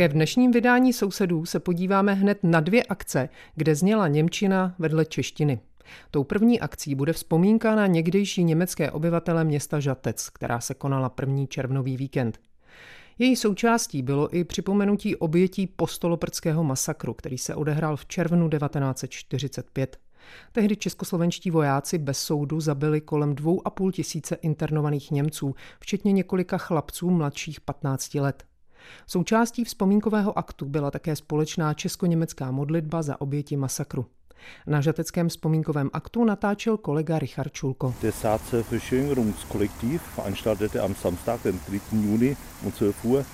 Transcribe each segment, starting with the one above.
Také v dnešním vydání Sousedů se podíváme hned na dvě akce, kde zněla Němčina vedle češtiny. Tou první akcí bude vzpomínka na někdejší německé obyvatele města Žatec, která se konala první červnový víkend. Její součástí bylo i připomenutí obětí postoloprckého masakru, který se odehrál v červnu 1945. Tehdy českoslovenští vojáci bez soudu zabili kolem dvou a půl tisíce internovaných Němců, včetně několika chlapců mladších 15 let. Součástí vzpomínkového aktu byla také společná česko-německá modlitba za oběti masakru. Na žateckém vzpomínkovém aktu natáčel kolega Richard Čulko. Am Samstag, den 3. Juni um 12 Uhr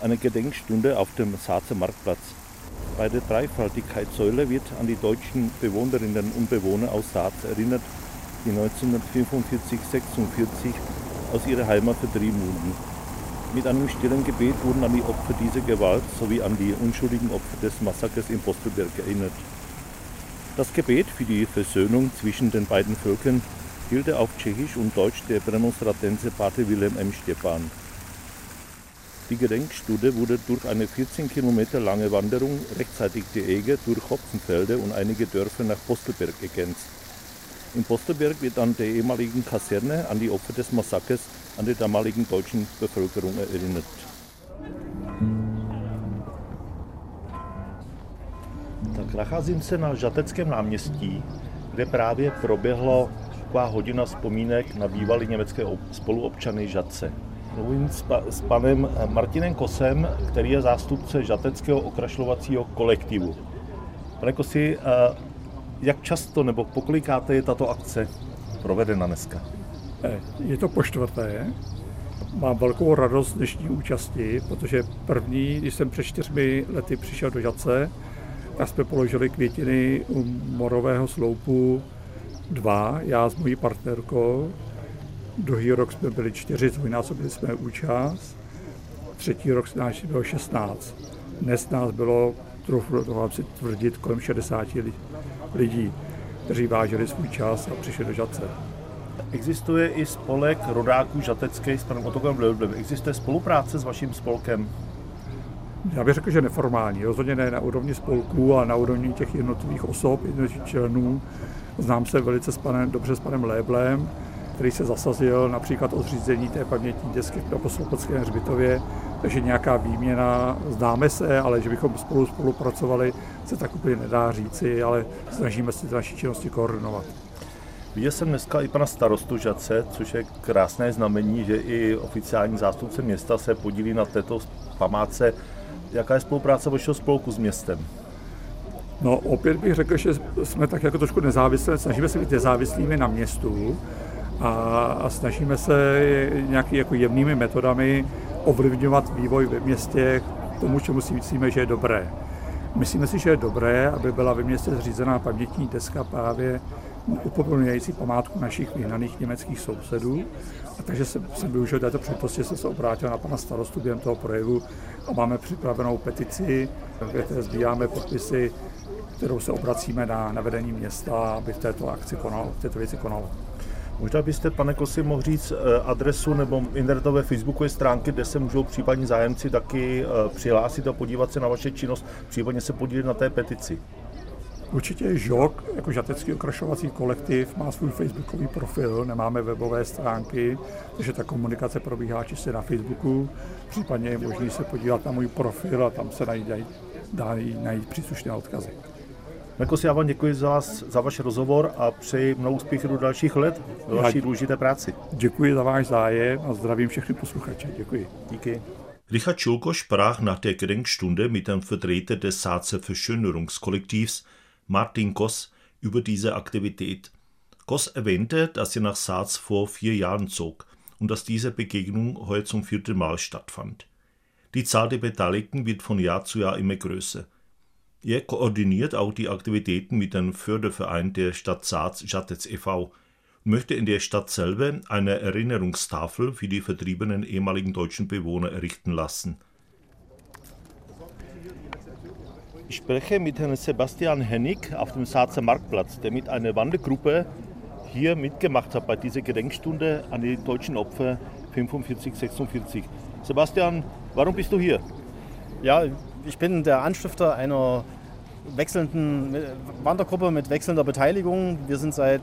eine Gedenkstunde auf dem. Bei der wird an die deutschen Bewohnerinnen und Bewohner aus erinnert, die 1945-46 aus Heimat vertrieben wurden. Mit einem stillen Gebet wurden an die Opfer dieser Gewalt sowie an die unschuldigen Opfer des Massakers in Postelberg erinnert. Das Gebet für die Versöhnung zwischen den beiden Völkern hielt auf Tschechisch und Deutsch der Prämonstratense Pater Wilhelm M. Stepan. Die Gedenkstunde wurde durch eine 14 Kilometer lange Wanderung rechtzeitig die Ege durch Hopfenfelder und einige Dörfer nach Postelberg ergänzt. In Postelberg wird an der ehemaligen Kaserne an die Opfer des Massakers an der damaligen deutschen Bevölkerung erinnert. Tak nacházím se na Žateckém náměstí, kde právě proběhlo taková hodina vzpomínek na bývalý německé spoluobčany Žadce. Mluvím s, pa, s panem Martinem Kosem, který je zástupce Žateckého okrašlovacího kolektivu. Pane Kosi, jak často nebo pokolikáte je tato akce provedena dneska? Je to po čtvrté. Mám velkou radost dnešní účasti, protože první, když jsem před čtyřmi lety přišel do Žadce, tak jsme položili květiny u morového sloupu dva, já s mojí partnerkou. Druhý rok jsme byli čtyři, zvojnásobili jsme účast. Třetí rok nás bylo 16. Dnes nás bylo, trochu toho si tvrdit, kolem 60 lidí, kteří vážili svůj čas a přišli do Žadce. Existuje i spolek rodáků žatecký s panem Otokem Blblem. Existuje spolupráce s vaším spolkem? Já bych řekl, že neformální. Rozhodně ne na úrovni spolků, ale na úrovni těch jednotlivých osob, jednotlivých členů. Znám se velice s panem, dobře s panem Léblem, který se zasazel například o zřízení té pamětní desky v Poslopockém hřbitově, takže nějaká výměna, známe se, ale že bychom spolu spolupracovali, se tak úplně nedá říci, ale snažíme se ty naší činnosti koordinovat. Viděl jsem dneska i pana starostu Žadce, což je krásné znamení, že i oficiální zástupce města se podílí na této památce. Jaká je spolupráce vašeho spolku s městem? No opět bych řekl, že jsme tak jako trošku nezávislí, snažíme se být nezávislými na městu a, a snažíme se nějaký jako jemnými metodami ovlivňovat vývoj ve městě k tomu, čemu si myslíme, že je dobré. Myslíme si, že je dobré, aby byla ve městě zřízená pamětní deska právě upomínající památku našich vyhnaných německých sousedů. A takže jsem, jsem využil této příležitosti, jsem se obrátil na pana starostu během toho projevu a máme připravenou petici, kde sbíráme podpisy, kterou se obracíme na, na vedení města, aby v této akci konal, v této věci konalo. Možná byste, pane Kosi, mohl říct adresu nebo internetové facebookové stránky, kde se můžou případní zájemci taky přihlásit a podívat se na vaše činnost, případně se podívat na té petici. Určitě ŽOK, jako žatecký okrašovací kolektiv, má svůj facebookový profil, nemáme webové stránky, takže ta komunikace probíhá čistě na Facebooku. Případně je možné se podívat na můj profil a tam se najít, dá najít příslušné odkazy. Mekos, já vám děkuji za, vás, za váš rozhovor a přeji mnoho úspěchů do dalších let do vaší důležité práci. Děkuji za váš zájem a zdravím všechny posluchače. Děkuji. Díky. Richard Schulko sprach nach der Gedenkstunde mit dem Vertreter des Saatzer Verschönerungskollektivs Martin Goss über diese Aktivität. Goss erwähnte, dass er nach Saaz vor vier Jahren zog und dass diese Begegnung heute zum vierten Mal stattfand. Die Zahl der Beteiligten wird von Jahr zu Jahr immer größer. Er koordiniert auch die Aktivitäten mit dem Förderverein der Stadt Saaz Jatets e.V. und möchte in der Stadt selber eine Erinnerungstafel für die vertriebenen ehemaligen deutschen Bewohner errichten lassen. Ich spreche mit Herrn Sebastian Hennig auf dem Saazer Marktplatz, der mit einer Wandergruppe hier mitgemacht hat bei dieser Gedenkstunde an die deutschen Opfer 45-46. Sebastian, warum bist du hier? Ja, ich bin der Anstifter einer wechselnden Wandergruppe mit wechselnder Beteiligung. Wir sind seit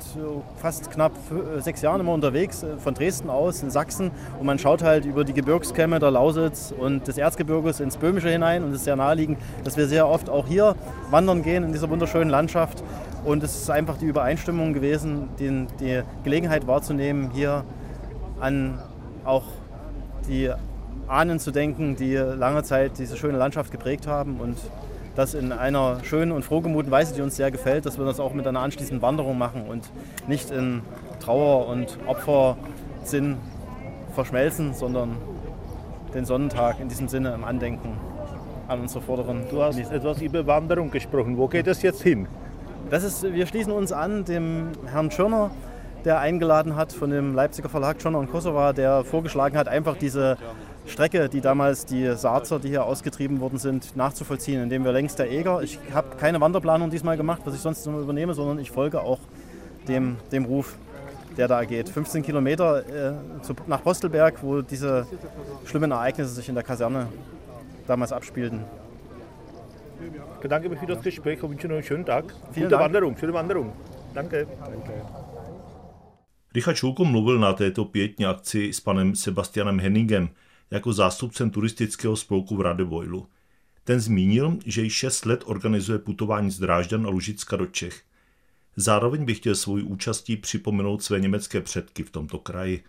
fast knapp sechs Jahren immer unterwegs, äh, von Dresden aus in Sachsen. Und man schaut halt über die Gebirgskämme der Lausitz und des Erzgebirges ins Böhmische hinein. Und es ist sehr naheliegend, dass wir sehr oft auch hier wandern gehen in dieser wunderschönen Landschaft. Und es ist einfach die Übereinstimmung gewesen, die, die Gelegenheit wahrzunehmen, hier an auch die Ahnen zu denken, die lange Zeit diese schöne Landschaft geprägt haben und das in einer schönen und frohgemuten Weise, die uns sehr gefällt, dass wir das auch mit einer anschließenden Wanderung machen und nicht in Trauer und Opfersinn verschmelzen, sondern den Sonnentag in diesem Sinne im Andenken an unsere Vorderen. Du hast etwas über Wanderung gesprochen. Wo geht es jetzt hin? Das ist, wir schließen uns an dem Herrn Schirner, der eingeladen hat von dem Leipziger Verlag Schirner und Kosova, der vorgeschlagen hat, einfach diese Strecke, die damals die Saazer, die hier ausgetrieben worden sind, nachzuvollziehen, indem wir längs der Eger, ich habe keine Wanderplanung diesmal gemacht, was ich sonst immer übernehme, sondern ich folge auch dem, dem Ruf, der da geht. 15 Kilometer äh, zu, nach Postelberg, wo diese schlimmen Ereignisse sich in der Kaserne damals abspielten. Ich bedanke mich für das Gespräch und wünsche noch einen schönen Tag. Vielen Gute Dank. Wanderung, schöne Wanderung. Danke. Richard Šulko mluvil na této pětní akci s panem Sebastianem Henningem jako zástupcem turistického spolku v Radevojlu. Ten zmínil, že již 6 let organizuje putování z Drážďan a Lužicka do Čech. Zároveň by chtěl svou účastí připomenout své německé předky v tomto kraji.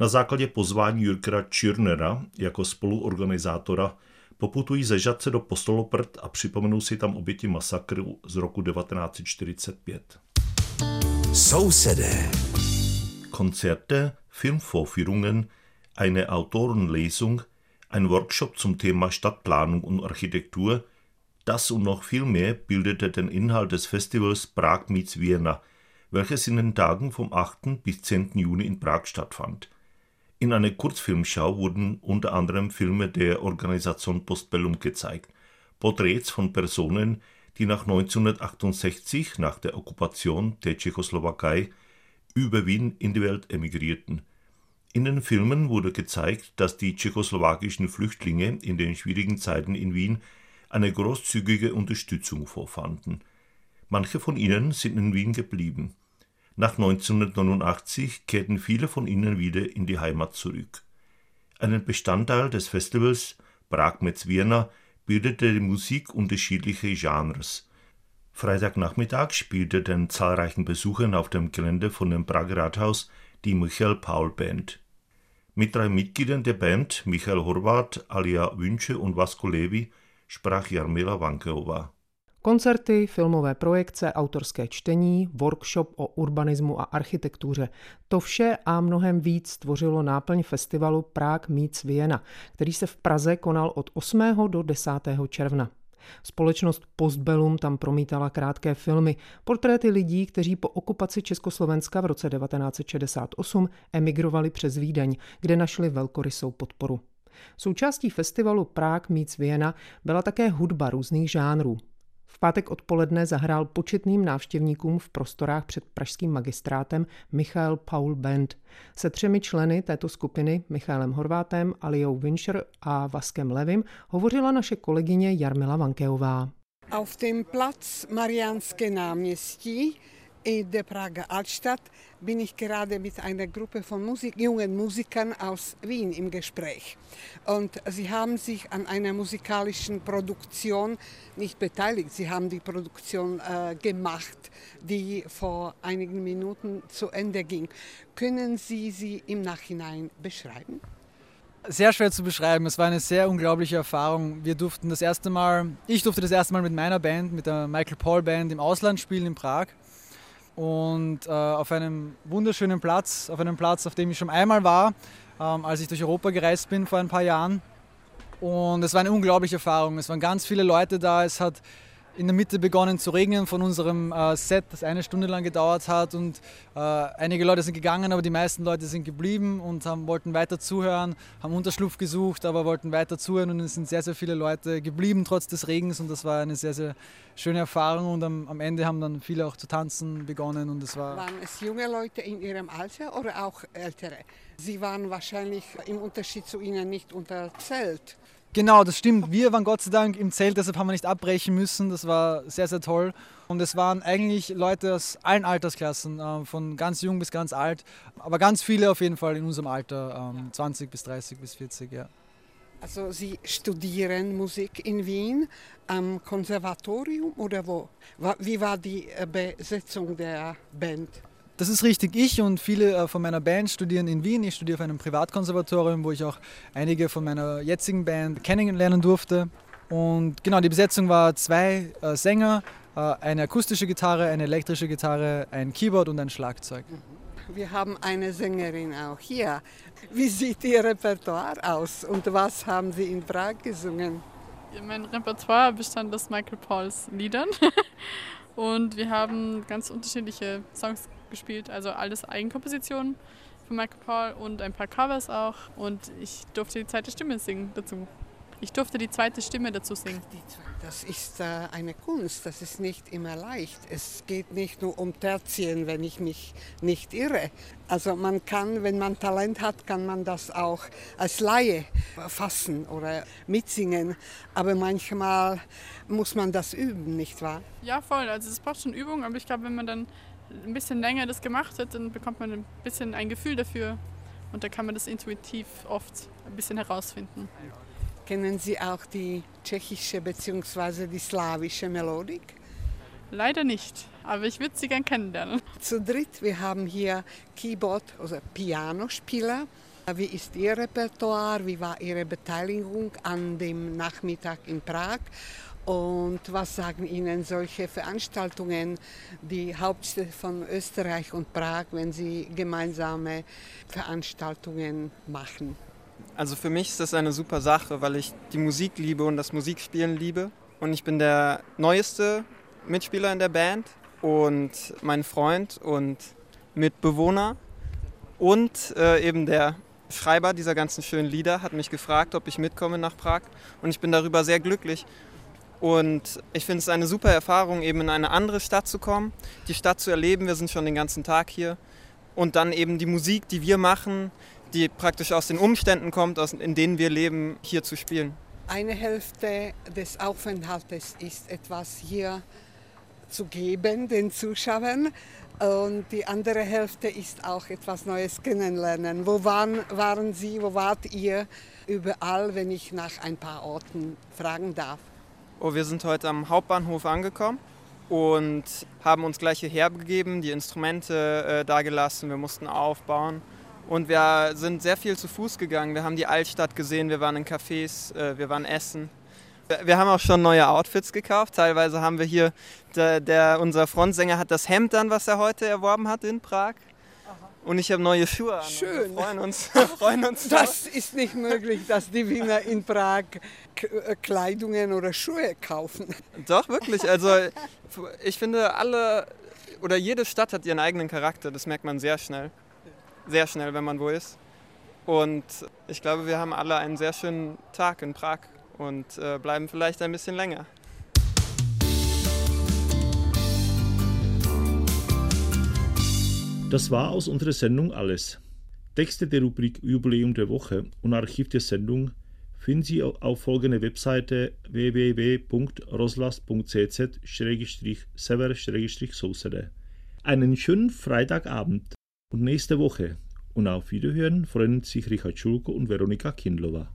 Na základě pozvání Jürkera Čirnera jako spoluorganizátora poputují ze Žadce do Postoloprt a připomenou si tam oběti masakru z roku 1945. Sousedé. Konzerte, Filmvorführungen, eine Autorenlesung, ein Workshop zum Thema Stadtplanung und Architektur, das und noch viel mehr bildete den Inhalt des Festivals Prag meets Vienna, welches in den Tagen vom 8. bis 10. Juni in Prag stattfand. In einer Kurzfilmschau wurden unter anderem Filme der Organisation Postbellum gezeigt, Porträts von Personen, die nach 1968, nach der Okkupation der Tschechoslowakei, über Wien in die Welt emigrierten. In den Filmen wurde gezeigt, dass die tschechoslowakischen Flüchtlinge in den schwierigen Zeiten in Wien eine großzügige Unterstützung vorfanden. Manche von ihnen sind in Wien geblieben. Nach 1989 kehrten viele von ihnen wieder in die Heimat zurück. Einen Bestandteil des Festivals Prag mit Vienna bildete die Musik unterschiedlicher Genres. Freitagnachmittag spielte den zahlreichen Besuchern auf dem Gelände von dem Prager Rathaus die Michael Paul Band. Mit drei Mitgliedern der Band, Michael Horvath, Alia Wünsche und Vasco Levi, sprach Jarmila Vankeová. Koncerty, filmové projekce, autorské čtení, workshop o urbanismu a architektuře. To vše a mnohem víc tvořilo náplň festivalu Prague Meets Vienna, který se v Praze konal od 8. do 10. června. Společnost Postbellum tam promítala krátké filmy, portréty lidí, kteří po okupaci Československa v roce 1968 emigrovali přes Vídeň, kde našli velkorysou podporu. Součástí festivalu Prague Meets Vienna byla také hudba různých žánrů. Pátek odpoledne zahrál početným návštěvníkům v prostorách před pražským magistrátem Michael Paul Band. Se třemi členy této skupiny, Michaelem Horvátem, Aliou Winscher a Vaskem Levim, hovořila naše kolegyně Jarmila Vankeová. Auf dem Platz Marianske náměstí in der Prager Altstadt bin ich gerade mit einer Gruppe von Musik, jungen Musikern aus Wien im Gespräch. Und sie haben sich an einer musikalischen Produktion nicht beteiligt. Sie haben die Produktion äh, gemacht, die vor einigen Minuten zu Ende ging. Können Sie sie im Nachhinein beschreiben? Sehr schwer zu beschreiben. Es war eine sehr unglaubliche Erfahrung. Wir durften das erste Mal, ich durfte das erste Mal mit meiner Band, mit der Michael Paul Band im Ausland spielen in Prag. Und äh, auf einem wunderschönen Platz, auf einem Platz, auf dem ich schon einmal war, ähm, als ich durch Europa gereist bin vor ein paar Jahren. Und es war eine unglaubliche Erfahrung. Es waren ganz viele Leute da. Es hat in der Mitte begonnen zu regnen von unserem äh, Set, das eine Stunde lang gedauert hat. Und äh, einige Leute sind gegangen, aber die meisten Leute sind geblieben und haben, wollten weiter zuhören, haben Unterschlupf gesucht, aber wollten weiter zuhören. Und es sind sehr, sehr viele Leute geblieben trotz des Regens. Und das war eine sehr, sehr schöne Erfahrung. Und am, am Ende haben dann viele auch zu tanzen begonnen. Und es war waren es junge Leute in ihrem Alter oder auch ältere? Sie waren wahrscheinlich im Unterschied zu Ihnen nicht unter Zelt. Genau, das stimmt. Wir waren Gott sei Dank im Zelt, deshalb haben wir nicht abbrechen müssen. Das war sehr, sehr toll. Und es waren eigentlich Leute aus allen Altersklassen, äh, von ganz jung bis ganz alt, aber ganz viele auf jeden Fall in unserem Alter, 20 ähm, bis 30 bis 40, ja. Also Sie studieren Musik in Wien am Konservatorium oder wo? Wie war die äh, Besetzung der Band? Das ist richtig. Ich und viele äh, von meiner Band studieren in Wien. Ich studiere auf einem Privatkonservatorium, wo ich auch einige von meiner jetzigen Band kennenlernen durfte. Und genau, die Besetzung war zwei äh, Sänger, äh, eine akustische Gitarre, eine elektrische Gitarre, ein Keyboard und ein Schlagzeug. Mhm. Wir haben eine Sängerin auch hier. Wie sieht Ihr Repertoire aus und was haben Sie in Prag gesungen? Mein Repertoire bestand aus Michael Pauls Liedern und wir haben ganz unterschiedliche Songs gespielt. Also alles Eigenkompositionen von Michael Paul und ein paar Covers auch. Und ich durfte die zweite Stimme singen dazu. Ich durfte die zweite Stimme dazu singen. Das ist äh, eine Kunst, das ist nicht immer leicht. Es geht nicht nur um Terzien, wenn ich mich nicht irre. Also man kann, wenn man Talent hat, kann man das auch als Laie fassen oder mitsingen. Aber manchmal muss man das üben, nicht wahr? Ja, voll. Also es braucht schon Übung, aber ich glaube, wenn man dann ein bisschen länger das gemacht hat, dann bekommt man ein bisschen ein Gefühl dafür und da kann man das intuitiv oft ein bisschen herausfinden. Kennen Sie auch die tschechische bzw. die slawische Melodik? Leider nicht, aber ich würde sie gern kennenlernen. Zu dritt, wir haben hier Keyboard, also Pianospieler. Wie ist Ihr Repertoire? Wie war Ihre Beteiligung an dem Nachmittag in Prag? Und was sagen Ihnen solche Veranstaltungen, die Hauptstädte von Österreich und Prag, wenn sie gemeinsame Veranstaltungen machen? Also für mich ist das eine super Sache, weil ich die Musik liebe und das Musikspielen liebe. Und ich bin der neueste Mitspieler in der Band und mein Freund und Mitbewohner und äh, eben der Schreiber dieser ganzen schönen Lieder hat mich gefragt, ob ich mitkomme nach Prag. Und ich bin darüber sehr glücklich, und ich finde es eine super Erfahrung, eben in eine andere Stadt zu kommen, die Stadt zu erleben. Wir sind schon den ganzen Tag hier. Und dann eben die Musik, die wir machen, die praktisch aus den Umständen kommt, in denen wir leben, hier zu spielen. Eine Hälfte des Aufenthaltes ist etwas hier zu geben den Zuschauern und die andere Hälfte ist auch etwas Neues kennenlernen. Wo waren, waren Sie, wo wart ihr überall, wenn ich nach ein paar Orten fragen darf? Oh, wir sind heute am Hauptbahnhof angekommen und haben uns gleich hierher begeben, die Instrumente äh, dagelassen, wir mussten aufbauen. Und wir sind sehr viel zu Fuß gegangen. Wir haben die Altstadt gesehen, wir waren in Cafés, äh, wir waren essen. Wir haben auch schon neue Outfits gekauft. Teilweise haben wir hier, der, der, unser Frontsänger hat das Hemd dann, was er heute erworben hat in Prag. Und ich habe neue Schuhe an. Schön. Wir freuen uns. freuen uns das ist nicht möglich, dass die Wiener in Prag äh, Kleidungen oder Schuhe kaufen. Doch, wirklich. Also ich finde, alle oder jede Stadt hat ihren eigenen Charakter. Das merkt man sehr schnell. Sehr schnell, wenn man wo ist. Und ich glaube, wir haben alle einen sehr schönen Tag in Prag und äh, bleiben vielleicht ein bisschen länger. Das war aus unserer Sendung alles. Texte der Rubrik Jubiläum der Woche und Archiv der Sendung finden Sie auf folgende Webseite www.roslas.cz-sever-sousede. Einen schönen Freitagabend und nächste Woche und auf Wiederhören freuen sich Richard Schulko und Veronika Kindlova.